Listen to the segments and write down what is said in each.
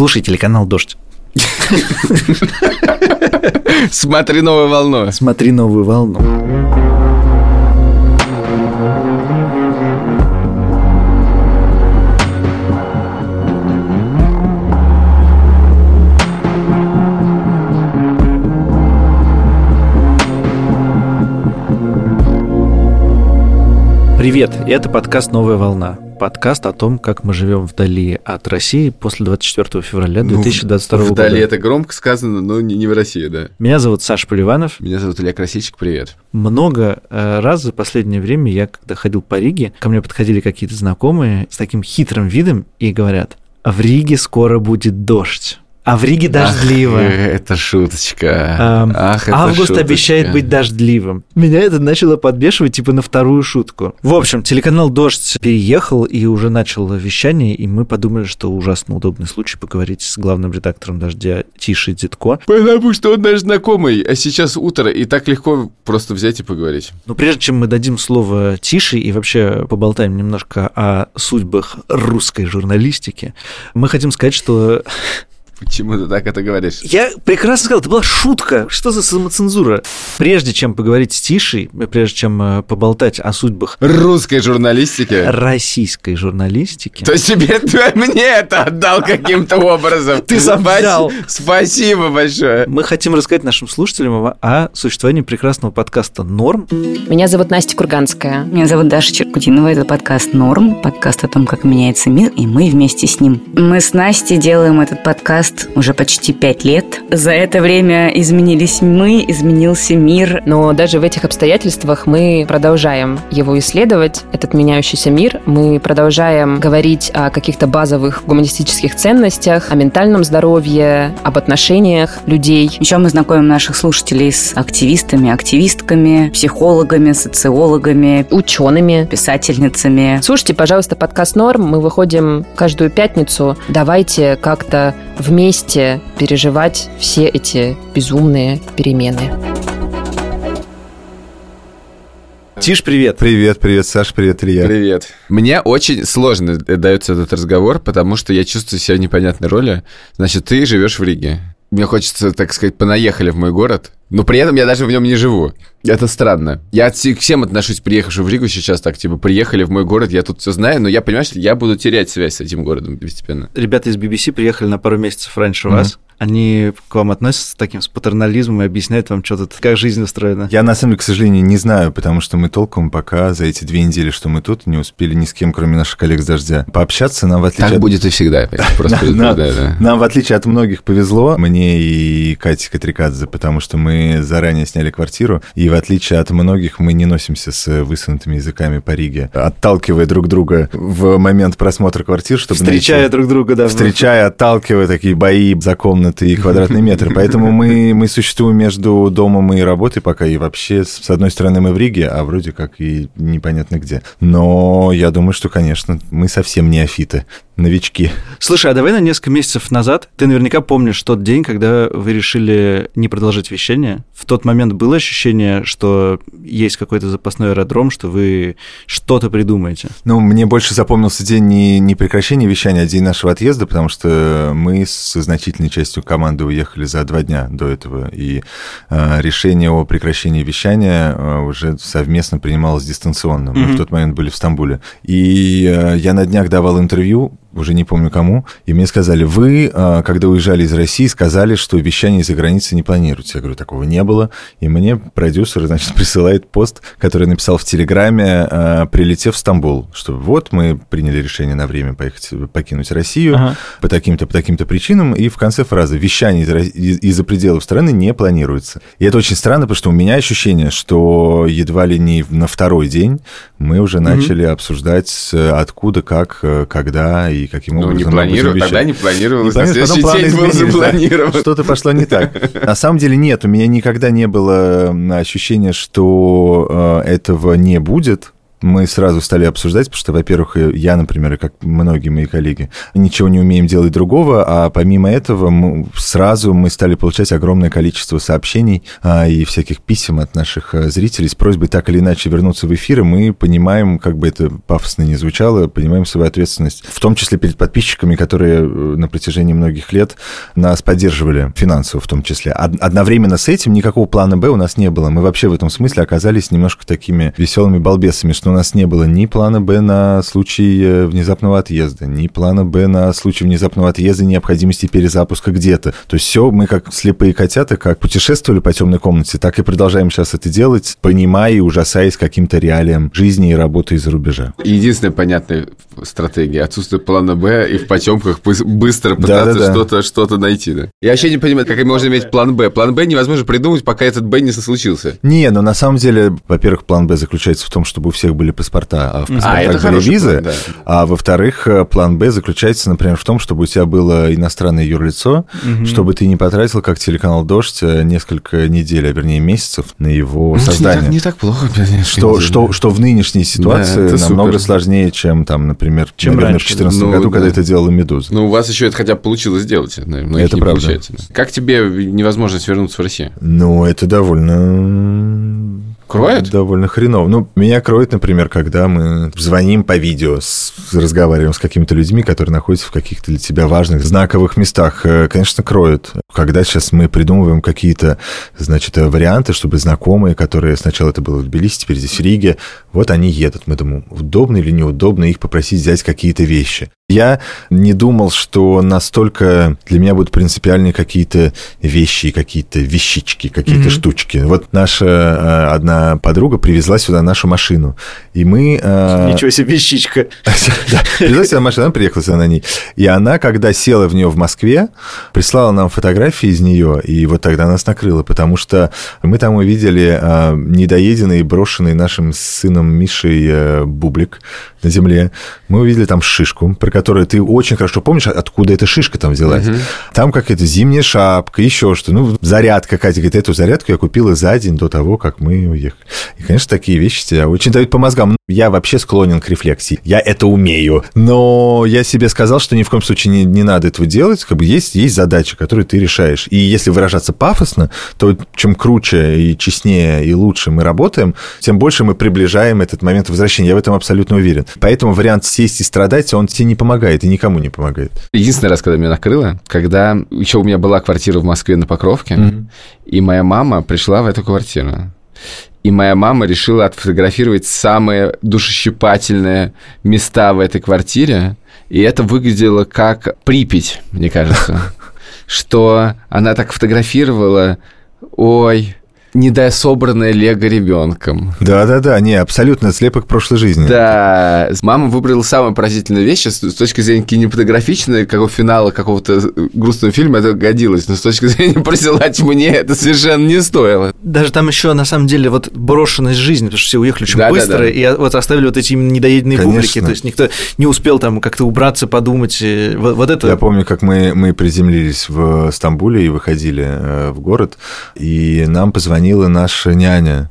Слушай телеканал «Дождь». Смотри новую волну. Смотри новую волну. Привет, это подкаст «Новая волна». Подкаст о том, как мы живем вдали от России после 24 февраля 2022 ну, года. Вдали это громко сказано, но не, не в России, да. Меня зовут Саша Поливанов. Меня зовут Илья Красильчик, привет. Много э, раз за последнее время я, когда ходил по Риге, ко мне подходили какие-то знакомые с таким хитрым видом и говорят, «А в Риге скоро будет дождь. А в Риге дождливо. Ах, это шуточка. Эм, Ах, это Август шуточка. обещает быть дождливым. Меня это начало подбешивать типа на вторую шутку. В общем, телеканал «Дождь» переехал и уже начал вещание, и мы подумали, что ужасно удобный случай поговорить с главным редактором «Дождя» Тишей Дзитко. Потому что он наш знакомый, а сейчас утро, и так легко просто взять и поговорить. Но прежде чем мы дадим слово Тише и вообще поболтаем немножко о судьбах русской журналистики, мы хотим сказать, что Почему ты так это говоришь? Я прекрасно сказал, это была шутка. Что за самоцензура? Прежде чем поговорить с Тишей, прежде чем э, поболтать о судьбах Русской журналистики. российской журналистики, То есть тебе ты мне это отдал каким-то образом. Ты сам взял. Спасибо большое. мы хотим рассказать нашим слушателям о- о существовании прекрасного подкаста «Норм». Меня зовут Настя Курганская. Меня зовут Даша Черкутинова, это подкаст «Норм», подкаст о том, как меняется мир, и мы вместе с ним. Мы с Настей делаем этот подкаст уже почти пять лет. За это время изменились мы, изменился мир. Но даже в этих обстоятельствах мы продолжаем его исследовать, этот меняющийся мир. Мы продолжаем говорить о каких-то базовых гуманистических ценностях, о ментальном здоровье, об отношениях людей. Еще мы знакомим наших слушателей с активистами, активистками, психологами, социологами, учеными. писательницами. Слушайте, пожалуйста, подкаст «Норм». Мы выходим каждую пятницу. Давайте как-то вместе переживать все эти безумные перемены. Тиш, привет. Привет, привет, Саш, привет, Илья. Привет. Мне очень сложно дается этот разговор, потому что я чувствую себя в непонятной роли. Значит, ты живешь в Риге. Мне хочется, так сказать, понаехали в мой город, но при этом я даже в нем не живу. Это странно. Я к всем отношусь, приехавшим в Ригу сейчас так, типа, приехали в мой город, я тут все знаю, но я понимаю, что я буду терять связь с этим городом постепенно. Ребята из BBC приехали на пару месяцев раньше Мгм. вас. Они к вам относятся с таким с патернализмом и объясняют вам, что тут, как жизнь устроена. Я, на самом деле, к сожалению, не знаю, потому что мы толком пока за эти две недели, что мы тут, не успели ни с кем, кроме наших коллег с «Дождя», пообщаться. Нам, в отличие Так от... будет и всегда. Нам, в отличие от многих, повезло, мне и Кате Катрикадзе, потому что мы заранее сняли квартиру, и в отличие от многих, мы не носимся с высунутыми языками по Риге, отталкивая друг друга в момент просмотра квартир, чтобы Встречая найти- друг друга, да. встречая, отталкивая такие бои за комнаты и квадратные метры. Поэтому мы, мы существуем между домом и работой пока, и вообще, с одной стороны, мы в Риге, а вроде как и непонятно где. Но я думаю, что, конечно, мы совсем неофиты, новички. Слушай, а давай на несколько месяцев назад, ты наверняка помнишь тот день, когда вы решили не продолжать вещание. В тот момент было ощущение, что есть какой-то запасной аэродром, что вы что-то придумаете. Ну, мне больше запомнился день не, не прекращения вещания, а день нашего отъезда, потому что мы с значительной частью команды уехали за два дня до этого, и э, решение о прекращении вещания э, уже совместно принималось дистанционно. Мы Мгм. в тот момент были в Стамбуле. И э, я на днях давал интервью, уже не помню кому, и мне сказали, вы, э, когда уезжали из России, сказали, что вещание из-за границы не планируете. Я говорю, такого не было. И мне продюсер, значит, присылает пост, который написал в Телеграме, э, прилетев в Стамбул, что вот мы приняли решение на время поехать, покинуть Россию Ага. по таким-то, по таким-то причинам, и в конце фразы «вещание из-за пределов страны не планируется». И это очень странно, потому что у меня ощущение, что едва ли не на второй день мы уже начали обсуждать, э, откуда, как, э, когда и каким Ну, образом не мы будем планировал, тогда не планировалось, Не на следующий потом день было изменились, да. Что-то пошло не так. На самом деле нет, у меня никогда не было м, ощущения, что э, этого не будет. Мы сразу стали обсуждать, потому что, во-первых, я, например, и как многие мои коллеги, ничего не умеем делать другого, а помимо этого мы, сразу мы стали получать огромное количество сообщений а, и всяких писем от наших а, зрителей с просьбой так или иначе вернуться в эфир, и мы понимаем, как бы это пафосно не звучало, понимаем свою ответственность, в том числе перед подписчиками, которые э, на протяжении многих лет нас поддерживали финансово в том числе. Одновременно с этим никакого плана Б у нас не было. Мы вообще в этом смысле оказались немножко такими веселыми балбесами, что у нас не было ни плана Б на случай э, внезапного отъезда, ни плана Б на случай внезапного отъезда и необходимости перезапуска где-то. То есть все, мы как слепые котята, как путешествовали по темной комнате, так и продолжаем сейчас это делать, понимая и ужасаясь каким-то реалиям жизни и работы из-за рубежа. Единственная понятная стратегия. Отсутствие плана Б и в потемках быстро пытаться да, да, что-то что найти. Да? Я вообще не понимаю, как можно иметь план Б. План Б невозможно придумать, пока этот Б не случился. Не, но на самом деле, во-первых, план Б заключается в том, чтобы у всех были паспорта, а в паспортах а, были визы. План, да. А во-вторых, э, план Б заключается, например, в том, чтобы у тебя было иностранное юрлицо, угу. чтобы ты не потратил, как телеканал «Дождь», э, несколько недель, а вернее месяцев на его ну, создание. Не так, не так плохо, Что, что, что в нынешней ситуации да, намного супер. сложнее, чем там, например, чем наверное, раньше, в 2014 ну, году, да. когда это делала «Медуза». Ну, у вас еще это хотя бы получилось сделать. Наверное, это правда. Получается. Как тебе невозможность вернуться в Россию? Ну, это довольно Кроет? Довольно хреново. Ну, меня кроет, например, когда мы звоним по видео, с, разговариваем с какими-то людьми, которые находятся в каких-то для тебя важных, знаковых местах. Э, конечно, кроет. Когда сейчас мы придумываем какие-то, значит, варианты, чтобы знакомые, которые сначала это было в Тбилиси, теперь здесь в Риге, вот они едут. Мы думаем, удобно или неудобно их попросить взять какие-то вещи. Я не думал, что настолько для меня будут принципиальные какие-то вещи, какие-то вещички, какие-то mm-hmm. штучки. Вот наша э, одна подруга привезла сюда нашу машину, и мы... Э, Ничего себе вещичка. Привезла сюда машину, она приехала сюда на ней. И она, когда села в нее в Москве, прислала нам фотографии из нее, и вот тогда нас накрыло, потому что мы там увидели э, недоеденный, брошенный нашим сыном Мишей бублик на земле. Мы увидели там шишку, про которую ты очень хорошо помнишь, откуда эта шишка там взялась. Угу. Там какая-то зимняя шапка, еще что Ну, зарядка, Катя говорит, эту зарядку я купила за день до того, как мы уехали. И, конечно, такие вещи тебя очень дают по мозгам. Я вообще склонен к рефлексии. Я это умею. Но я себе сказал, что ни в коем случае не, не надо этого делать. Как бы есть, есть задача, которую ты решаешь. И если выражаться пафосно, то чем круче и честнее и лучше мы работаем, тем больше мы приближаем этот момент возвращения. Я в этом абсолютно уверен. Поэтому вариант сесть и страдать, он тебе не помогает помогает и никому не помогает. Единственный раз, когда меня накрыло, когда еще у меня была квартира в Москве на Покровке, mm-hmm. и моя мама пришла в эту квартиру. И моя мама решила отфотографировать самые душещипательные места в этой квартире. И это выглядело как Припять, мне кажется. Что она так фотографировала, ой, недособранное лего ребенком. Да-да-да, не, абсолютно слепок прошлой жизни. Да, мама выбрала самую поразительную вещь, с точки зрения кинематографичной, как у финала какого-то грустного фильма это годилось, но с точки зрения присылать мне это совершенно не стоило. Даже там еще на самом деле вот брошенность жизни, потому что все уехали очень да, быстро, да, да. и вот оставили вот эти именно недоеденные Конечно. публики, то есть никто не успел там как-то убраться, подумать, вот, вот это... Я помню, как мы, мы приземлились в Стамбуле и выходили э, в город, и нам позвонили звонила наша няня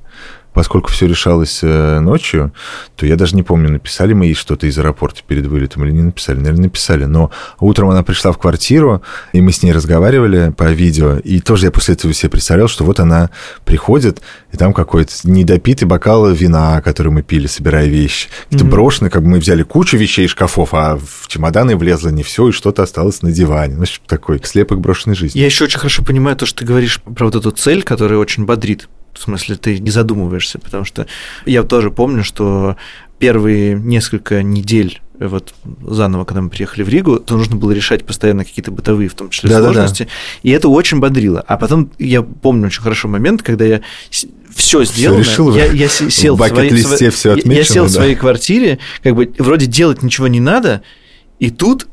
поскольку все решалось э, ночью, то я даже не помню, написали мы ей что-то из аэропорта перед вылетом или не написали. Наверное, написали. Но утром она пришла в квартиру, и мы с ней разговаривали по видео. И тоже я после этого себе представлял, что вот она приходит, и там какой-то недопитый бокал вина, который мы пили, собирая вещи. Это mm-hmm. брошено, как бы мы взяли кучу вещей из шкафов, а в чемоданы влезло не все, и что-то осталось на диване. Ну, такой слепок брошенной жизни. Я еще очень хорошо понимаю то, что ты говоришь про вот эту цель, которая очень бодрит в смысле, ты не задумываешься, потому что я тоже помню, что первые несколько недель вот заново, когда мы приехали в Ригу, то нужно было решать постоянно какие-то бытовые, в том числе да, сложности, да, да. и это очень бодрило. А потом я помню очень хорошо момент, когда я все сделано, все решил, я, я сел в, своей, все отмечено, я сел да. в своей квартире, как бы вроде делать ничего не надо, и тут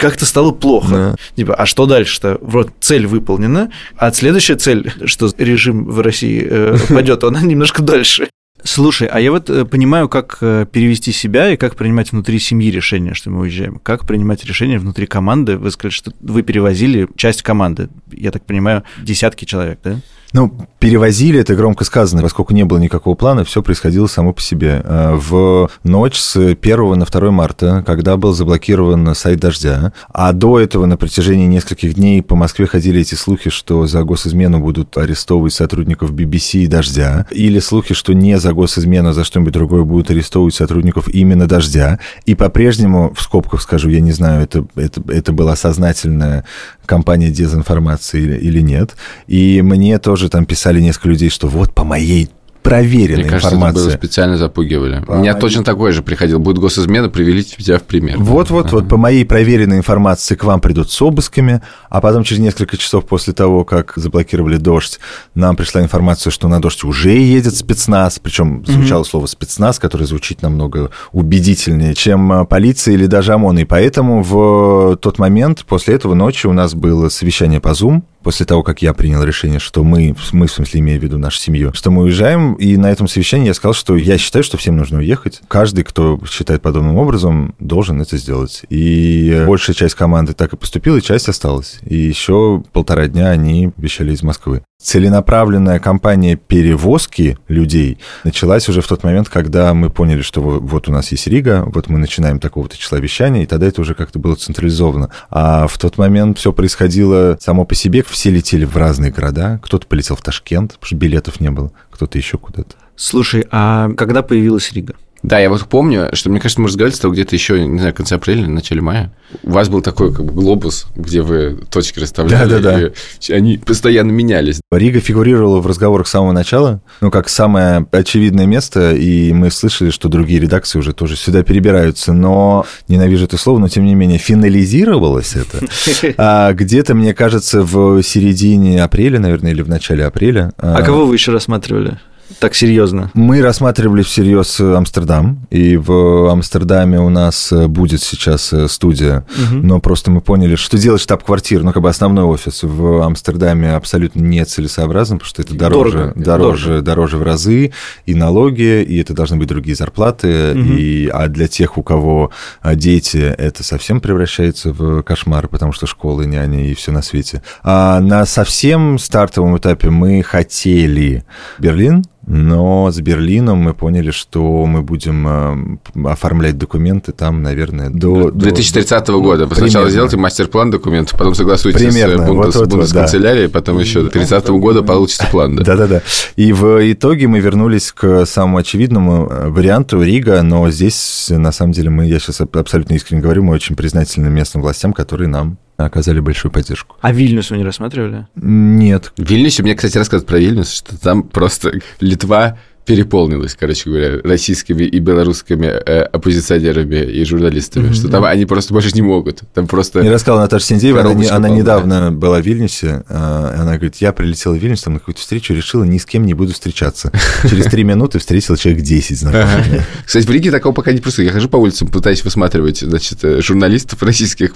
как-то стало плохо. Да. Типа, а что дальше-то? Вот цель выполнена, а следующая цель, что режим в России э, пойдет, она немножко дальше. Слушай, а я вот э, понимаю, как э, перевести себя и как принимать внутри семьи решение, что мы уезжаем. Как принимать решение внутри команды? Вы сказали, что вы перевозили часть команды. Я так понимаю, десятки человек, да? Ну, перевозили, это громко сказано, поскольку не было никакого плана, все происходило само по себе. Э, в ночь с 1 на 2 марта, когда был заблокирован сайт «Дождя», а до этого на протяжении нескольких дней по Москве ходили эти слухи, что за госизмену будут арестовывать сотрудников BBC и «Дождя», или слухи, что не за госизмену, а за что-нибудь другое будут арестовывать сотрудников именно «Дождя», и по-прежнему, в скобках скажу, я не знаю, это, это, это была сознательная кампания дезинформации или, или нет, и мне тоже там писали несколько людей, что вот по моей проверенная Мне кажется, информация. Это было специально запугивали. По У меня моей- точно такой же приходил. Будет госизмена, привели тебя в пример. Вот-вот, вот по моей проверенной информации к вам придут с обысками, а потом через несколько часов после того, как заблокировали дождь, нам пришла информация, что на дождь уже едет спецназ, причем звучало слово спецназ, которое звучит намного убедительнее, чем а, полиция или даже ОМОН. И поэтому в тот момент, после этого ночи, у нас было совещание по Zoom, после того, как я принял решение, что мы, мы в смысле имею в виду нашу семью, что мы уезжаем, и на этом совещании я сказал, что я считаю, что всем нужно уехать. Каждый, кто считает подобным образом, должен это сделать. И большая часть команды так и поступила, и часть осталась. И еще полтора дня они вещали из Москвы. Целенаправленная кампания перевозки людей началась уже в тот момент, когда мы поняли, что во- вот у нас есть Рига, вот мы начинаем такого-то числа вещания, и тогда это уже как-то было централизовано. А в тот момент все происходило само по себе, все летели в разные города, кто-то полетел в Ташкент, потому что билетов не было, кто-то еще куда-то. Слушай, а когда появилась Рига? Да, я вот помню, что, мне кажется, мы разговаривали с тобой где-то еще, не знаю, в конце апреля, начале мая. У вас был такой как бы глобус, где вы точки расставляли, Да-да-да. и они постоянно менялись. Рига фигурировала в разговорах с самого начала, ну, как самое очевидное место, и мы слышали, что другие редакции уже тоже сюда перебираются, но, ненавижу это слово, но, тем не менее, финализировалось это а, где-то, мне кажется, в середине апреля, наверное, или в начале апреля. А кого вы еще рассматривали? Так серьезно. Мы рассматривали всерьез э, Амстердам, и в Амстердаме у нас э, будет сейчас э, студия, Мгм. но просто мы поняли, что делать штаб-квартиру, ну, как бы основной офис в Амстердаме абсолютно нецелесообразно, потому что это дороже, Дорого. дороже, дороже, в разы, и налоги, и это должны быть другие зарплаты, Мгм. и, а для тех, у кого а, дети, это совсем превращается в кошмар, потому что школы, няни и все на свете. А на совсем стартовом этапе мы хотели Берлин, но с Берлином мы поняли, что мы будем э, оформлять документы там, наверное, до... до- 2030 года. Вы сначала Примерно. сделайте мастер-план документов, потом согласуйтесь Примерно, с вот, вот, вот, Бундесканцелярией, потом еще до 30 года получится план. Да. Да-да-да. И в итоге мы вернулись к самому очевидному э, варианту Рига, но здесь, на самом деле, мы, я сейчас абсолютно искренне говорю, мы очень признательны местным властям, которые нам оказали большую поддержку. А Вильнюс вы не рассматривали? Нет. В Вильнюсе, мне, кстати, рассказывают про Вильнюс, что там просто Литва переполнилась, короче говоря, российскими и белорусскими э, оппозиционерами и журналистами, что там они просто больше не могут. Там просто... Мне рассказала Наташа Синдеева, она, не- она недавно была в Вильнюсе, а, она говорит, я прилетела в Вильнюс, там на какую-то встречу, решила, ни с кем не буду встречаться. Через три минуты встретила человек 10 знакомых. Кстати, в Риге такого пока не происходит. Я хожу по улицам, пытаюсь высматривать, значит, э, журналистов российских.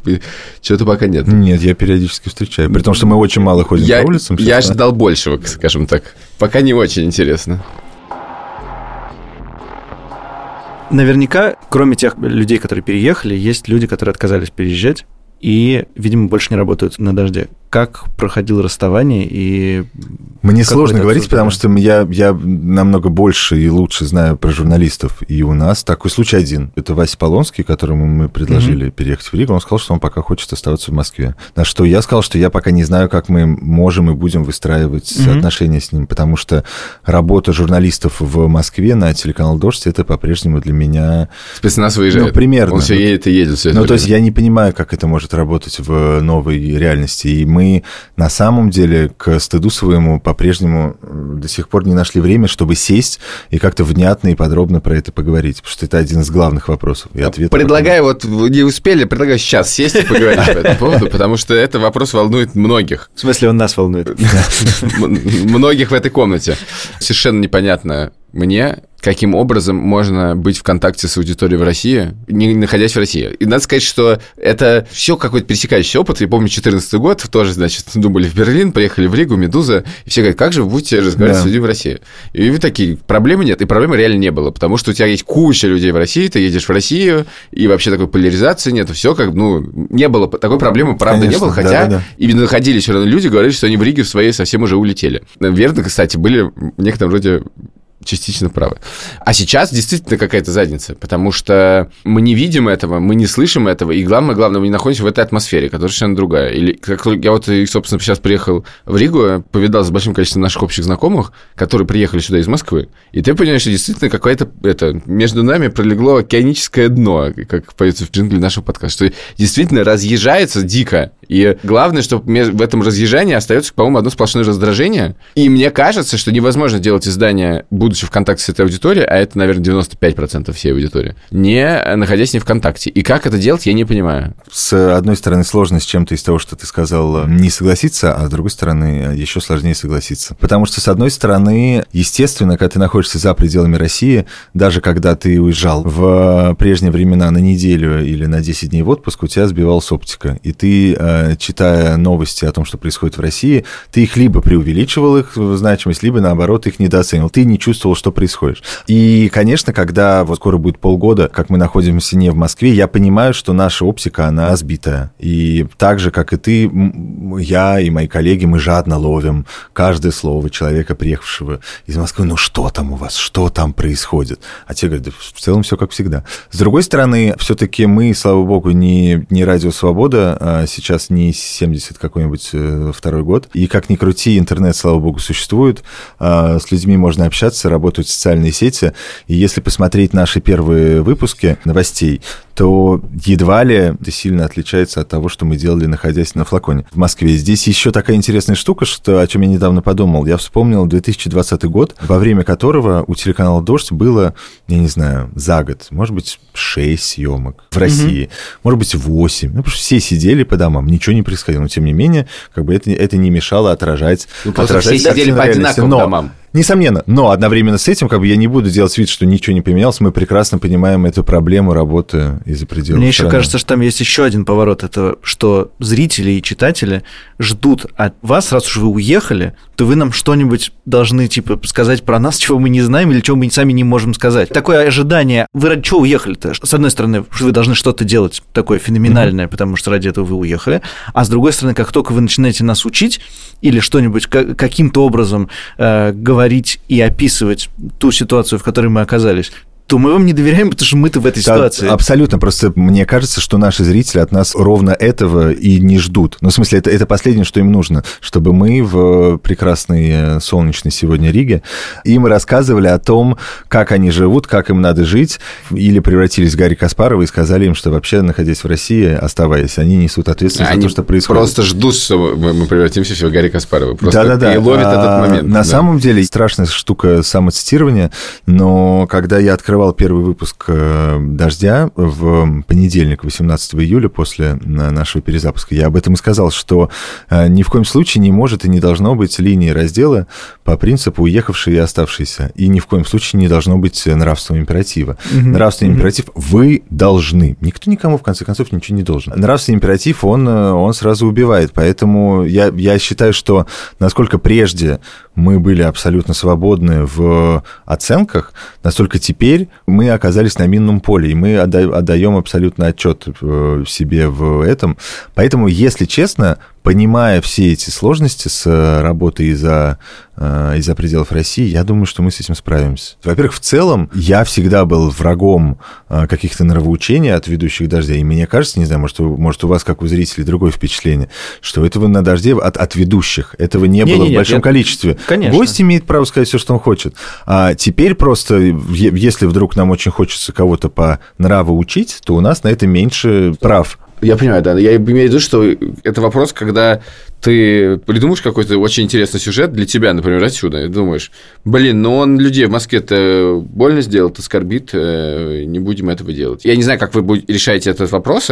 Чего-то пока нет. Нет, я периодически встречаю. При том, что мы очень мало ходим по улицам. я ожидал большего, скажем так. Пока не очень интересно. Наверняка, кроме тех людей, которые переехали, есть люди, которые отказались переезжать и, видимо, больше не работают на дожде. Как проходило расставание и Мне сложно говорить, потому что я, я намного больше и лучше знаю про журналистов. И у нас такой случай один. Это Вася Полонский, которому мы предложили переехать в Ригу. Он сказал, что он пока хочет оставаться в Москве. На что я сказал, что я пока не знаю, как мы можем и будем выстраивать Мгм. отношения с ним, потому что работа журналистов в Москве на телеканал «Дождь» это по-прежнему для меня... Спецназ выезжает. Ну, примерно. Он все едет и едет. Все Ну, то есть я не понимаю, как это может работать в новой реальности. И мы на самом деле к стыду своему по-прежнему э, до сих пор не нашли время, чтобы сесть и как-то внятно и подробно про это поговорить. Потому что это один из главных вопросов. И ответ Предлагаю, вот вы не успели, предлагаю сейчас сесть и поговорить по этому поводу, потому что это вопрос волнует многих. В смысле, он нас волнует. Многих в этой комнате. Совершенно непонятно, мне, каким образом можно быть в контакте с аудиторией в России, не находясь в России. И надо сказать, что это все какой-то пересекающий опыт. Я помню, 14 год, тоже, значит, думали в Берлин, приехали в Ригу, Медуза, и все говорят, как же вы будете разговаривать да. с людьми в России? И вы такие, проблемы нет. И проблемы реально не было, потому что у тебя есть куча людей в России, ты едешь в Россию, и вообще такой поляризации нет, все как, ну, не было, такой проблемы, правда, Конечно, не было, хотя да, да, да. именно находились все равно люди, говорили, что они в Риге в своей совсем уже улетели. Верно, кстати, были в некотором роде частично правы. А сейчас действительно какая-то задница, потому что мы не видим этого, мы не слышим этого, и главное, главное, мы не находимся в этой атмосфере, которая совершенно другая. Или как я вот, собственно, сейчас приехал в Ригу, повидал с большим количеством наших общих знакомых, которые приехали сюда из Москвы, и ты понимаешь, что действительно какое-то, это, между нами пролегло океаническое дно, как поется в джингле нашего подкаста, что действительно разъезжается дико, и главное, что в этом разъезжании остается, по-моему, одно сплошное раздражение, и мне кажется, что невозможно делать издание, будучи в контакте с этой аудиторией, а это, наверное, 95% всей аудитории, не находясь не в контакте. И как это делать, я не понимаю. С одной стороны, сложно с чем-то из того, что ты сказал, не согласиться, а с другой стороны, еще сложнее согласиться. Потому что, с одной стороны, естественно, когда ты находишься за пределами России, даже когда ты уезжал в прежние времена на неделю или на 10 дней в отпуск, у тебя сбивалась оптика. И ты, э, читая новости о том, что происходит в России, ты их либо преувеличивал их значимость, либо, наоборот, их недооценивал. Ты не чувствовал, что происходит. И, конечно, когда вот скоро будет полгода, как мы находимся не в Москве, я понимаю, что наша оптика, она сбитая. И так же, как и ты, я и мои коллеги, мы жадно ловим каждое слово человека, приехавшего из Москвы. Ну что там у вас? Что там происходит? А те говорят, да, в целом все как всегда. С другой стороны, все-таки мы, слава богу, не, не радио «Свобода», а сейчас не 70 какой-нибудь э, второй год. И как ни крути, интернет, слава богу, существует. А, с людьми можно общаться, работают социальные сети. И если посмотреть наши первые выпуски новостей, то едва ли это сильно отличается от того, что мы делали, находясь на флаконе в Москве. Здесь еще такая интересная штука, что, о чем я недавно подумал. Я вспомнил 2020 год, во время которого у телеканала «Дождь» было, я не знаю, за год, может быть, 6 съемок в России, mm-hmm. может быть, 8. Ну, потому что все сидели по домам, ничего не происходило. Но, тем не менее, как бы это, это не мешало отражать... Ну, отражать все сидели по одинаковым но, домам. Несомненно. Но одновременно с этим, как бы я не буду делать вид, что ничего не поменялось. Мы прекрасно понимаем эту проблему работы из-за пределов Мне страны. еще кажется, что там есть еще один поворот. Это что зрители и читатели ждут от вас, раз уж вы уехали, то вы нам что-нибудь должны, типа, сказать про нас, чего мы не знаем или чего мы сами не можем сказать. Такое ожидание. Вы ради чего уехали-то? С одной стороны, вы должны что-то делать такое феноменальное, mm-hmm. потому что ради этого вы уехали. А с другой стороны, как только вы начинаете нас учить или что-нибудь каким-то образом э, говорить говорить и описывать ту ситуацию, в которой мы оказались, то мы вам не доверяем, потому что мы-то в этой да, ситуации. Абсолютно. Просто мне кажется, что наши зрители от нас ровно этого и не ждут. Ну, в смысле, это, это последнее, что им нужно, чтобы мы в прекрасной э, солнечной сегодня Риге им рассказывали о том, как они живут, как им надо жить, или превратились в Гарри Каспарова и сказали им, что вообще, находясь в России, оставаясь, они несут ответственность они за то, что происходит. просто ждут, что мы превратимся в Гарри Каспарова. Да-да-да. И ловят а, этот момент. На да. самом деле, страшная штука самоцитирования, но когда я открыл открывал первый выпуск э, «Дождя» в понедельник, 18 июля, после нашего перезапуска. Я об этом и сказал, что э, ни в коем случае не может и не должно быть линии раздела по принципу «уехавший и оставшийся». И ни в коем случае не должно быть нравственного императива. Угу. Нравственный угу. императив «вы должны». Никто никому, в конце концов, ничего не должен. Нравственный императив, он, э, он сразу убивает. Поэтому я, я считаю, что насколько прежде мы были абсолютно свободны в оценках, настолько теперь мы оказались на минном поле, и мы отдаем абсолютно отчет э, себе в этом. Поэтому, если честно, понимая все эти сложности с э, работой из-за э, из-за пределов России, я думаю, что мы с этим справимся. Во-первых, в целом, я всегда был врагом э, каких-то нравоучений от ведущих дождя. И мне кажется, не знаю, может, может у вас, как у зрителей, другое впечатление, что этого на дожде от, от ведущих, этого не, не было не, в большом я... количестве. Конечно. Гость имеет право сказать все, что он хочет. А теперь просто, если вдруг нам очень хочется кого-то по нраву учить, то у нас на это меньше прав. Я понимаю, да. Я имею в виду, что это вопрос, когда ты придумаешь какой-то очень интересный сюжет для тебя, например, отсюда, и думаешь, блин, ну он людей в Москве-то больно сделал, оскорбит, э, не будем этого делать. Я не знаю, как вы решаете этот вопрос,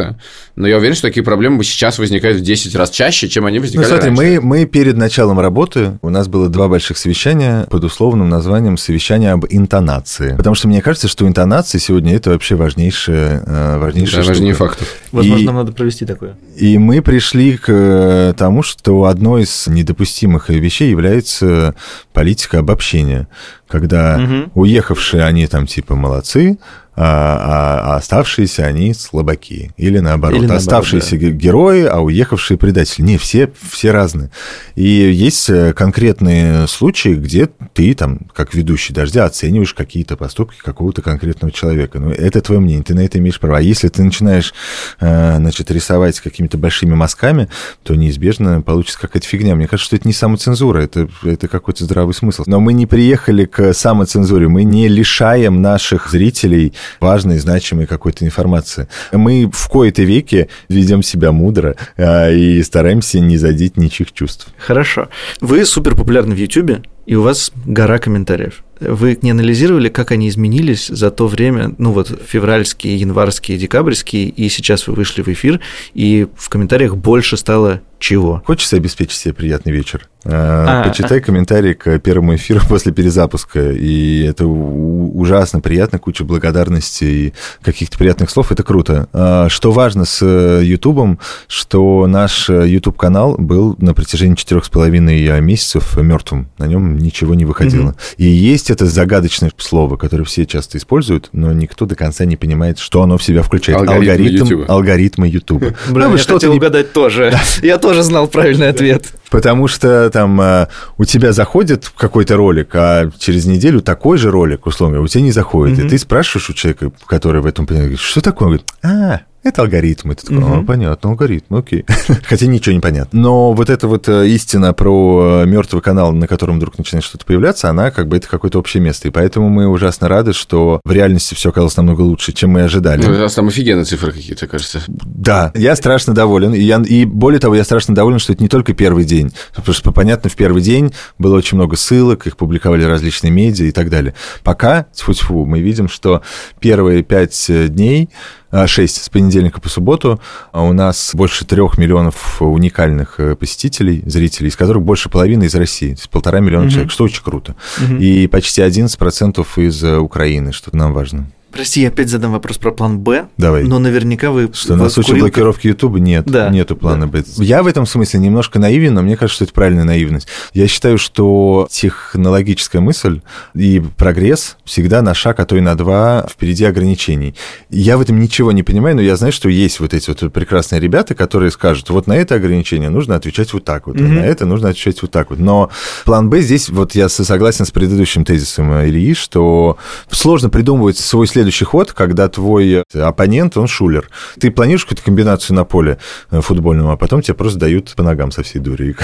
но я уверен, что такие проблемы сейчас возникают в 10 раз чаще, чем они возникали ну, смотри, раньше. Мы, мы перед началом работы, у нас было два больших совещания под условным названием «Совещание об интонации». Потому что мне кажется, что интонации сегодня это вообще важнейшая, э, важнейшая да, важнее фактов. Возможно, и, нам надо провести такое. И мы пришли к э, тому, что одной из недопустимых вещей является политика обобщения, когда угу. уехавшие они там типа молодцы, а, а, а оставшиеся они слабаки. Или наоборот, Или наоборот оставшиеся да. герои, а уехавшие предатели. Не, все, все разные. И есть э, конкретные случаи, где ты, там, как ведущий дождя, оцениваешь какие-то поступки какого-то конкретного человека. Ну, это твое мнение, ты на это имеешь право. А если ты начинаешь, э, значит, рисовать какими-то большими мазками, то неизбежно получится какая-то фигня. Мне кажется, что это не самоцензура, это, это какой-то здравый смысл. Но мы не приехали к самоцензуре, мы не лишаем наших зрителей важной, значимой какой-то информации. Мы в кои-то веке ведем себя мудро а, и стараемся не задеть ничьих чувств. Хорошо. Вы супер популярны в YouTube, и у вас гора комментариев. Вы не анализировали, как они изменились за то время, ну вот февральские, январские, декабрьские, и сейчас вы вышли в эфир, и в комментариях больше стало чего? Хочется обеспечить себе приятный вечер. А, Почитай комментарий к первому эфиру после перезапуска, и это ужасно приятно, куча благодарности и каких-то приятных слов, это круто. А, что важно с Ютубом, что наш YouTube-канал был на протяжении четырех с половиной месяцев мертвым, на нем ничего не выходило. Mm-hmm. И есть это загадочное слово, которое все часто используют, но никто до конца не понимает, что оно в себя включает. Алгоритм, алгоритмы YouTube. Блин, ну, я хотел угадать тоже. Я тоже знал правильный ответ. Потому что там а, у тебя заходит какой-то ролик, а через неделю такой же ролик, условно, у тебя не заходит. И ты спрашиваешь у человека, который в этом понимает, что такое? Он говорит, а, это алгоритмы. Ты такой, угу. а, понятно, алгоритмы, окей. Хотя ничего не понятно. Но вот эта вот э, истина про э, мертвый канал, на котором вдруг начинает что-то появляться, она как бы это какое-то общее место. И поэтому мы ужасно рады, что в реальности все оказалось намного лучше, чем мы ожидали. Ну, у нас там офигенные цифры какие-то, кажется. Да, я страшно доволен. И, я, и более того, я страшно доволен, что это не только первый день. Потому что, понятно, в первый день было очень много ссылок, их публиковали различные медиа и так далее. Пока, тьфу-тьфу, мы видим, что первые пять э, дней 6 с понедельника по субботу. А у нас больше трех миллионов уникальных э, посетителей, зрителей, из которых больше половины из России, то есть полтора миллиона угу. человек, что очень круто. Угу. И почти 11% из э, Украины, что нам важно. Прости, я опять задам вопрос про план Б. Давай. Но наверняка вы... Что на случай курилка... блокировки Ютуба нет, да. нету плана да. Б. Я в этом смысле немножко наивен, но мне кажется, что это правильная наивность. Я считаю, что технологическая мысль и прогресс всегда на шаг, а то и на два впереди ограничений. Я в этом ничего не понимаю, но я знаю, что есть вот эти вот прекрасные ребята, которые скажут, вот на это ограничение нужно отвечать вот так вот, mm-hmm. а на это нужно отвечать вот так вот. Но план Б здесь, вот я согласен с предыдущим тезисом Ильи, что сложно придумывать свой след следующий ход, когда твой оппонент, он шулер. Ты планируешь какую-то комбинацию на поле э, футбольном, а потом тебе просто дают по ногам со всей дури.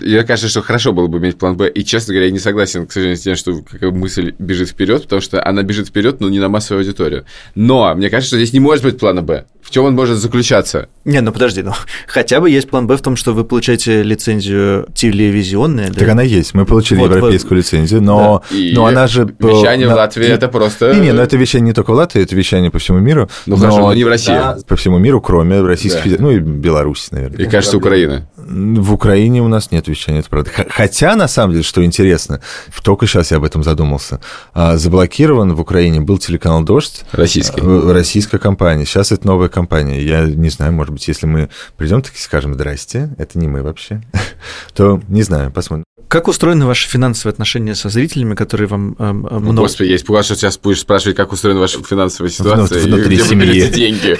Я кажется, что хорошо было бы иметь план Б. И, честно говоря, я не согласен, к сожалению, с тем, что мысль бежит вперед, потому что она бежит вперед, но не на массовую аудиторию. Но мне кажется, что здесь не может быть плана Б. В чем он может заключаться? Не, ну подожди, ну хотя бы есть план Б в том, что вы получаете лицензию телевизионную. Так она есть. Мы получили вот, европейскую вот. лицензию, но, да. но она же... Вещание на... в Латвии и... это просто... Не, не, но это вещание не только в Латвии, это вещание по всему миру. Ну но... хорошо, но не в России. Да, по всему миру, кроме Российской да. Федерации, ну и Беларуси, наверное. И, кажется, Украина. В Украине у нас нет вещания, это правда. Хотя, на самом деле, что интересно, только сейчас я об этом задумался, а, заблокирован в Украине был телеканал «Дождь». Российский. Э, российская компания. Сейчас это новая компания. Я не знаю, может быть, если мы придем, так и скажем «Здрасте», это не мы вообще, то не знаю, посмотрим. Как устроены ваши финансовые отношения со зрителями, которые вам э, много... Ну, господи, я испугался, что сейчас будешь спрашивать, как устроена ваша финансовая ситуация, внутри где семьи. вы деньги.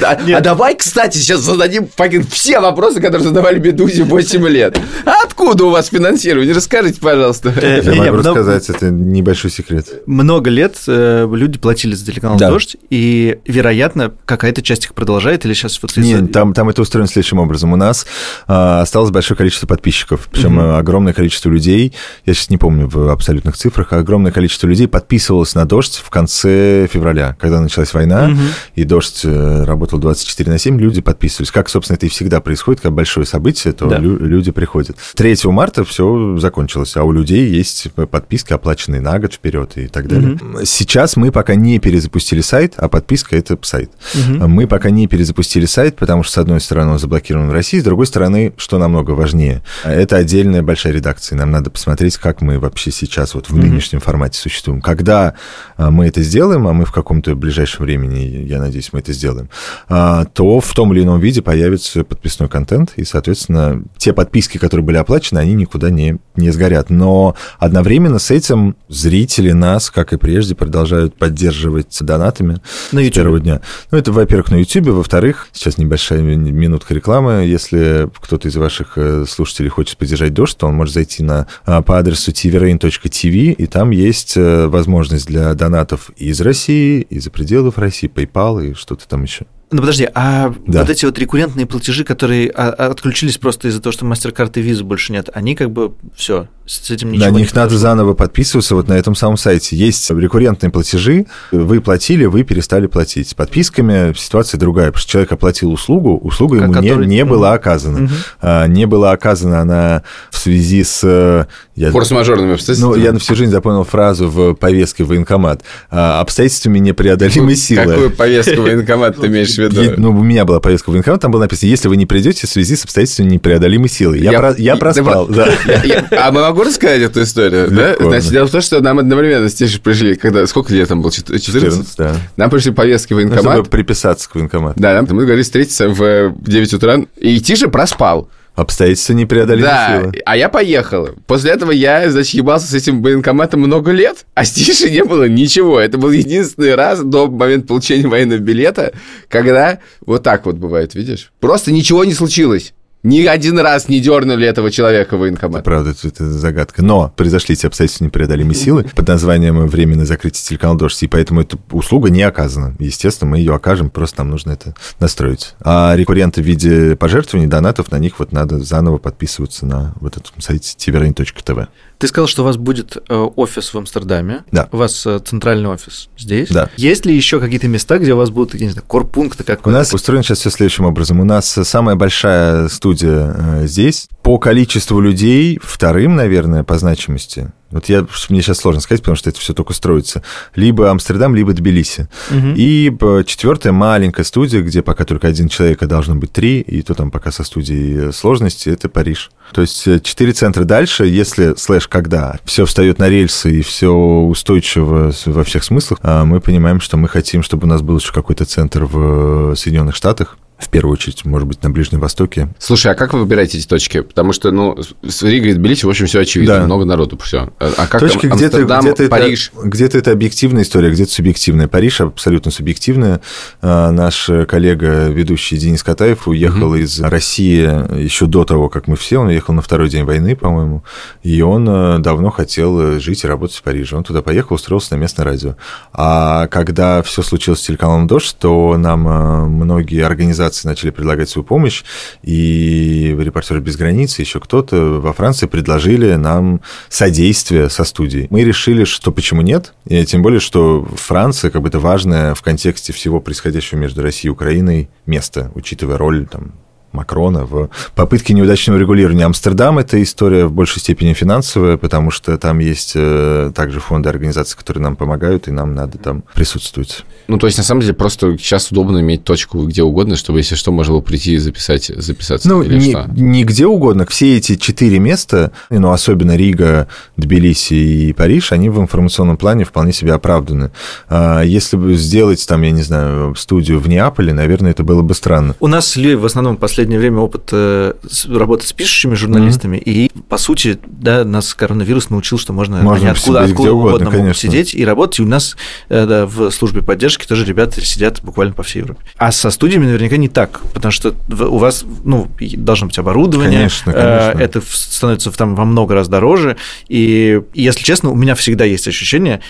А давай, кстати, сейчас зададим все вопросы, которые задавали Медузе 8 лет. откуда у вас финансирование? Расскажите, пожалуйста. Э, Я не, могу рассказать, это небольшой секрет. Много лет э, люди платили за телеканал. «Дождь», и, вероятно, какая-то часть их продолжает, или сейчас Нет, там, это устроено следующим образом. У нас а, осталось большое количество подписчиков, причем а, огромное количество людей, я сейчас не помню в абсолютных цифрах, а огромное количество людей подписывалось на «Дождь» в конце февраля, когда началась война, и «Дождь» э, работал 24 на 7, люди подписывались. Как, собственно, это и всегда происходит, как большое событие, то Да. лю- люди приходят. 3 марта все закончилось, а у людей есть подписки, оплаченные на год вперед и так далее. Сейчас мы пока не перезапустили сайт, а подписка – это сайт. Мгм. Мы пока не перезапустили сайт, потому что, с одной стороны, он заблокирован в России, с другой стороны, что намного важнее, это отдельная большая редакция. Нам надо посмотреть, как мы вообще сейчас вот в Мгм. нынешнем формате существуем. Когда а, мы это сделаем, а мы в каком-то ближайшем времени, я надеюсь, мы это сделаем, а, то в том или ином виде появится подписной контент, и, соответственно, те подписки, которые были оплачены, они никуда не, не сгорят. Но одновременно с этим зрители нас, как и прежде, продолжают поддерживать донатами На с первого дня. Ну, это, во-первых, на YouTube, во-вторых, сейчас небольшая ми- минутка рекламы. Если кто-то из ваших э, слушателей хочет поддержать дождь, то он может зайти на а, по адресу tvrain.tv, и там есть э, возможность для донатов из России, из-за пределов России, PayPal и что-то там еще. Ну подожди, а Да. вот эти вот рекуррентные платежи, которые а, а, отключились просто из-за того, что MasterCard и Visa больше нет, они как бы все, с этим ничего на не них надо произошло? заново подписываться вот на этом самом сайте. Есть рекуррентные платежи, вы платили, вы перестали платить. С подписками ситуация другая, потому что человек оплатил услугу, услуга ему не, который- не была Мгм. оказана. Мгм. А, не была оказана она в связи с... э, я- Форс-мажорными обстоятельствами. Ну, я на всю жизнь запомнил фразу в повестке в военкомат. А, Обстоятельствами непреодолимой силы. Какую повестку военкомат ты имеешь в Е- виду? Ну, у меня была повестка в военкомат, там было написано, если вы не придете в связи с обстоятельствами непреодолимой силы. Я, про- я да проспал, да. я- я- А мы могу рассказать эту историю? да? Легко, Значит, да. дело в том, что нам одновременно с Тишей пришли, когда... Сколько лет там было? Чет- 14? 14, да. Нам пришли повестки в Ну, военкомат. Чтобы приписаться к военкомату. Да, нам- мы говорили встретиться в 9 утра, и Тиша проспал. Обстоятельства непреодолимой Да, силы. а я поехал. После этого я, значит, ебался с этим военкоматом много лет, а с Тишей не было ничего. Это был единственный раз до момента получения военного билета, когда вот так вот бывает, видишь? Просто ничего не случилось. Ни один раз не дернули этого человека в военкомат. Правда, это, это загадка. Но произошли эти обстоятельства непреодолимой силы под названием «Временное закрытие телеканала «Дождь», и поэтому эта услуга не оказана. Естественно, мы ее окажем, просто нам нужно это настроить. А рекурренты в виде пожертвований, донатов, на них вот надо заново подписываться на вот этом сайте tvrain.tv. Ты сказал, что у вас будет э, офис в Амстердаме. Да. У вас э, центральный офис здесь. Да. Есть ли еще какие-то места, где у вас будут, я не знаю, корпункты как У нас устроено сейчас все следующим образом. У нас самая большая студия э, здесь. По количеству людей вторым, наверное, по значимости. Вот я, мне сейчас сложно сказать, потому что это все только строится. Либо Амстердам, либо Тбилиси. Мгм. И п- четвертая маленькая студия, где пока только один человек, а должно быть три, и то там пока со студией э, сложности, это Париж. То есть э, четыре центра дальше, если, слэш, когда все встает на рельсы и все устойчиво во всех смыслах, а, мы понимаем, что мы хотим, чтобы у нас был еще какой-то центр в э, Соединенных Штатах, в первую очередь, может быть, на Ближнем Востоке. Слушай, а как вы выбираете эти точки? Потому что, ну, с- Ригой и Тбилиси, в общем, все очевидно. Да. Много народу, все. А как Точки там где-то, где-то, Париж? Это, где-то это объективная история, где-то субъективная. Париж абсолютно субъективная. А, Наш коллега, ведущий Денис Катаев, уехал из России еще до того, как мы все. Он уехал на второй день войны, по-моему. И он э, давно хотел жить и работать в Париже. Он туда поехал, устроился на местное радио. А когда все случилось с телеканалом «Дождь», то нам э, многие организации начали предлагать свою помощь. И «Репортеры без границ», еще кто-то во Франции предложили нам содействие со студией. Мы решили, что почему нет, и тем более, что Франция как бы это важное в контексте всего происходящего между Россией и Украиной место, учитывая роль там, Макрона в попытке неудачного регулирования. Амстердам – это история в большей степени финансовая, потому что там есть э, также фонды организации, которые нам помогают, и нам надо там присутствовать. Ну, то есть, на самом деле, просто сейчас удобно иметь точку где угодно, чтобы, если что, можно было прийти и записать, записаться. Ну, или не, что? не где угодно. Все эти четыре места, ну, особенно Рига, Тбилиси и Париж, они в информационном плане вполне себе оправданы. А Если бы сделать там, я не знаю, студию в Неаполе, наверное, это было бы странно. У нас в основном последние последнее время опыт э, с- работы с пишущими журналистами, и, по сути, да, нас коронавирус научил, что можно, Можно откуда, быть откуда угодно, угодно могут сидеть и работать. И у нас э, да, в службе поддержки тоже ребята сидят буквально по всей Европе. А со студиями наверняка не так, потому что у вас, ну, должно быть оборудование, Конечно, э, конечно. это в- становится там во много раз дороже, и, если честно, у меня всегда есть ощущение,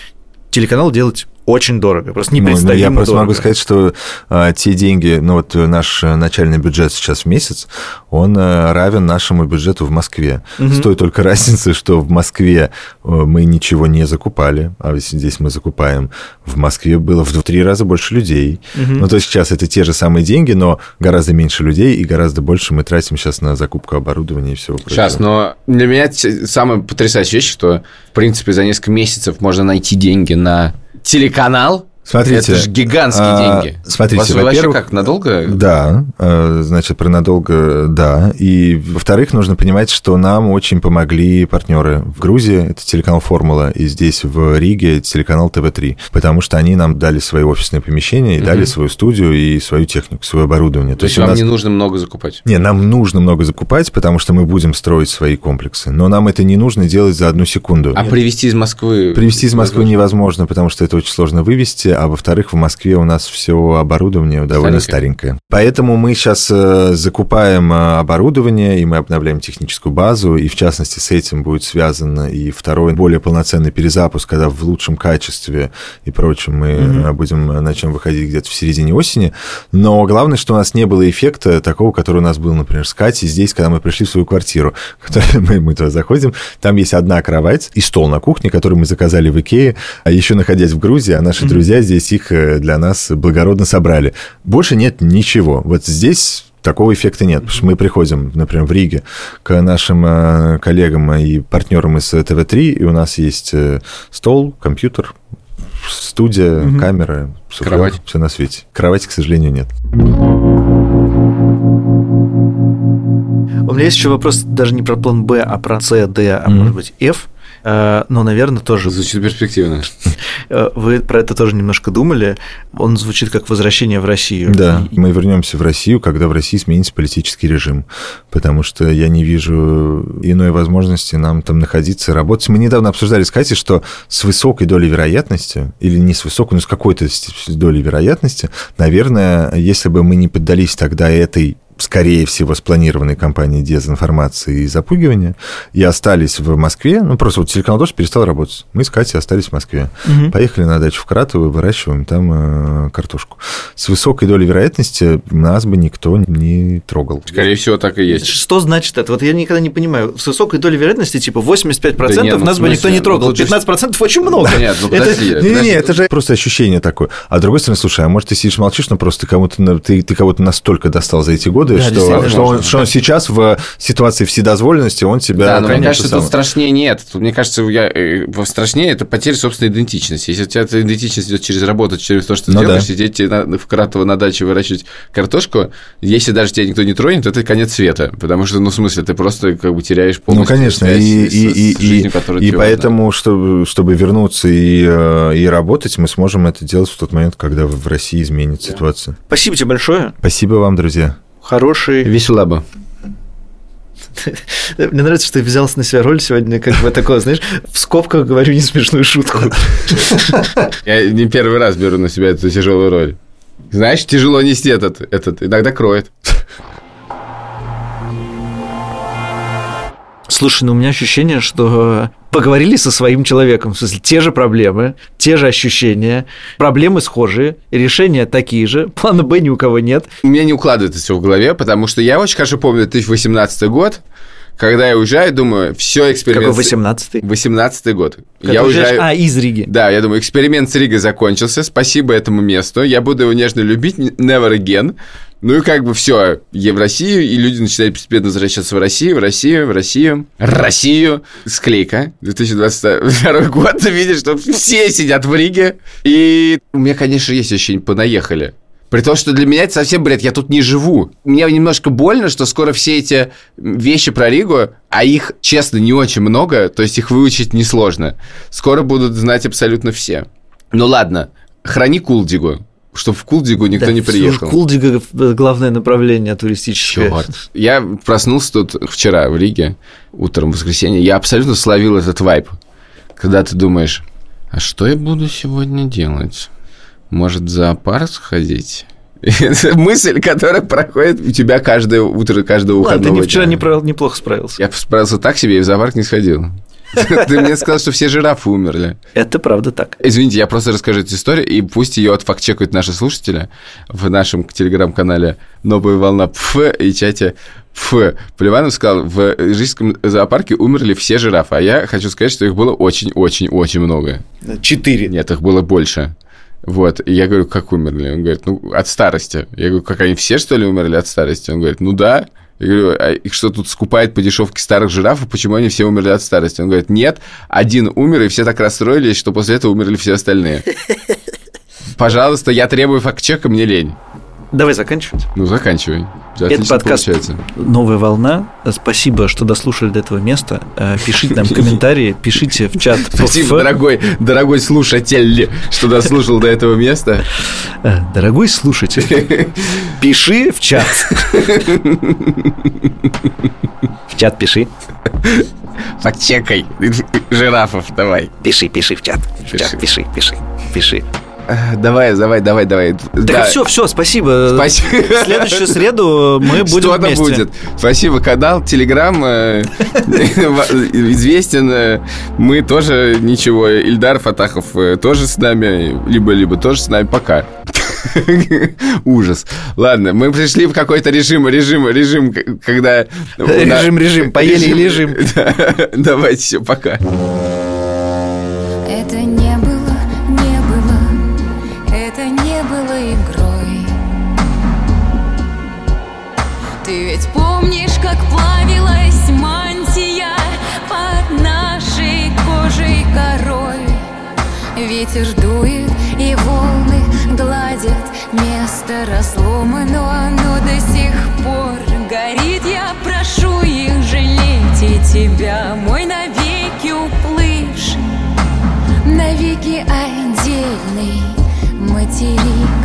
телеканал делать очень дорого, просто Ну, ну, непредставимо я просто дорого. могу сказать, что а, те деньги, ну вот наш начальный бюджет сейчас в месяц, он э, равен нашему бюджету в Москве. Мгм. С той только разницей, что в Москве э, мы ничего не закупали, а здесь мы закупаем. В Москве было в три раза больше людей. Мгм. Ну, то есть сейчас это те же самые деньги, но гораздо меньше людей и гораздо больше мы тратим сейчас на закупку оборудования и всего прочего. Сейчас, но для меня самая потрясающая вещь, что, в принципе, за несколько месяцев можно найти деньги на телеканал. Смотрите, это же гигантские а, деньги. смотрите, вас во-первых, как, надолго? Да, э, значит, про надолго, да. И, во-вторых, нужно понимать, что нам очень помогли партнеры. В Грузии это телеканал «Формула», и здесь, в Риге, телеканал ТВ-3, потому что они нам дали свои офисные помещения и Мгм. дали свою студию и свою технику, свое оборудование. То есть у вам нас- не нужно много закупать? Не, нам нужно много закупать, потому что мы будем строить свои комплексы. Но нам это не нужно делать за одну секунду. А привезти из Москвы? Привезти из Москвы невозможно, потому что это очень сложно вывести, а во-вторых, в Москве у нас все оборудование довольно старенькое. Поэтому мы сейчас э, закупаем э, оборудование, и мы обновляем техническую базу, и в частности с этим будет связан и второй, более полноценный перезапуск, когда в лучшем качестве и прочем мы э, будем начнем выходить где-то в середине осени. Но главное, что у нас не было эффекта такого, который у нас был, например, с Катей здесь, когда мы пришли в свою квартиру. Мы, мы туда заходим, там есть одна кровать и стол на кухне, который мы заказали в Икее, а еще находясь в Грузии, а наши друзья здесь их э, для нас благородно собрали. Больше нет ничего. Вот здесь такого эффекта нет, потому что мы приходим, например, в Риге к нашим э, коллегам и партнерам из ТВ-3, и у нас есть э, стол, компьютер, студия, Мгм. камера, суфлер, Кровать. все на свете. Кровати, к сожалению, нет. У меня есть еще вопрос даже не про план Б, а про С, Д, а Мгм. может быть F. Э, Но, наверное, тоже Звучит перспективно. э, вы про это тоже немножко думали. Он звучит как возвращение в Россию. Да, И- мы вернемся в Россию, когда в России сменится политический режим, потому что я не вижу иной возможности нам там находиться, работать. Мы недавно обсуждали с Катей, что с высокой долей вероятности, или не с высокой, но с какой-то долей вероятности, наверное, если бы мы не поддались тогда этой скорее всего, спланированной кампании дезинформации и запугивания, и остались в Москве, ну, просто вот телеканал «Дождь» перестал работать. Мы с Катей остались в Москве. Мгм. Поехали на дачу в Кратово, выращиваем там э, картошку. С высокой долей вероятности нас бы никто не трогал. Скорее всего, так и есть. Что значит это? Вот я никогда не понимаю. С высокой долей вероятности, типа 85% Да не, ну, нас бы никто не трогал. ну, же- 15% очень много. Нет, ну Это- подожди. Не-не-не, подожди. это же просто ощущение такое. А с другой стороны, слушай, а может ты сидишь молчишь, но просто ты кому-то ты, ты кого-то настолько достал за эти годы, Да, что, что, он, что он сейчас в ситуации вседозволенности, он тебя... Да, но мне кажется, сам- тут страшнее нет. Тут, мне кажется, я, э, страшнее это потеря собственной идентичности. Если у тебя эта идентичность идет через работу, через то, что ты Ну делаешь, да. сидеть тебе на- в Кратово на даче выращивать картошку, если даже тебя никто не тронет, это конец света. Потому что, ну, в смысле, ты просто как бы теряешь Ну, полностью конечно, связь и, с, и, с и, и, жизнью, которая и важна. поэтому, чтобы, чтобы вернуться и, э, и работать, мы сможем это делать в тот момент, когда в России изменится ситуация. Спасибо тебе большое. Спасибо вам, друзья. Хороший. Весело бы. Мне нравится, что ты взялся на себя роль сегодня, как бы такое, знаешь, в скобках говорю не смешную шутку. Я не первый раз беру на себя эту тяжелую роль. Знаешь, тяжело нести этот, этот иногда кроет. Слушай, ну у меня ощущение, что поговорили со своим человеком. В смысле, те же проблемы, те же ощущения, проблемы схожие, решения такие же, плана Б ни у кого нет. У меня не укладывается все в голове, потому что я очень хорошо помню 2018 год, когда я уезжаю, думаю, все эксперимент... Какой 18-й? 18 год. Когда я уезжаю... А, из Риги. Да, я думаю, эксперимент с Ригой закончился, спасибо этому месту, я буду его нежно любить, never again. Ну и как бы все, я в Россию, и люди начинают постепенно возвращаться в Россию, в Россию, в Россию, Россию. Склейка, 2022 год, ты видишь, что все сидят в Риге. И у меня, конечно, есть ощущение, понаехали. При том, что для меня это совсем бред, я тут не живу. Мне немножко больно, что скоро все эти вещи про Ригу, а их, честно, не очень много, то есть их выучить несложно, скоро будут знать абсолютно все. Ну ладно, храни Кулдигу. Чтобы в Кулдигу никто Да, не приехал. Кулдига – главное направление туристическое. Чёрт. Я проснулся тут вчера в Риге, утром в воскресенье. Я абсолютно словил этот вайп. Когда ты думаешь, а что я буду сегодня делать? Может, в зоопарк сходить? Это мысль, которая проходит у тебя каждое утро, каждого Ладно, ты выходного не вчера дня. неплохо справился. Я справился так себе и в зоопарк не сходил. Ты мне сказал, что все жирафы умерли. Это правда так. Извините, я просто расскажу эту историю, и пусть ее отфакт-чекают наши слушатели в нашем телеграм-канале «Новая волна ПФ» и чате ПФ. Поливанов сказал, в Рижском зоопарке умерли все жирафы, а я хочу сказать, что их было очень-очень-очень много. Четыре. Нет, их было больше. Вот, и я говорю, как умерли? Он говорит, ну, от старости. Я говорю, как они все, что ли, умерли от старости? Он говорит, ну да. Я говорю, а их что тут скупает по дешевке старых жирафов, почему они все умерли от старости? Он говорит, нет, один умер, и все так расстроились, что после этого умерли все остальные. Пожалуйста, я требую факт-чека, мне лень. Давай заканчивать. Ну, заканчивай. Это Отлично подкаст получается. «Новая волна». Спасибо, что дослушали до этого места. Э, Пишите нам комментарии, пишите в чат. Спасибо, дорогой, дорогой слушатель, что дослушал до этого места. Э, Дорогой слушатель, пиши в чат. В чат пиши. Факт-чекай жирафов, давай. Пиши, пиши в чат. В чат пиши, пиши, пиши. Давай, давай, давай, давай. Так все, все, спасибо. Спасибо. В следующую среду мы будем Что-то вместе. будет. Спасибо, канал, телеграм э, известен. э, Мы тоже ничего. Ильдар Фатахов э, тоже с нами. Либо-либо тоже с нами. Пока. Ужас. Ладно, мы пришли в какой-то режим, режим, режим, когда... Режим, режим, поели и лежим. Да. Давайте, все, пока. Это не место разлома, но оно до сих пор горит. Я прошу их жалеть и тебя, мой навеки уплывший навеки отдельный материк.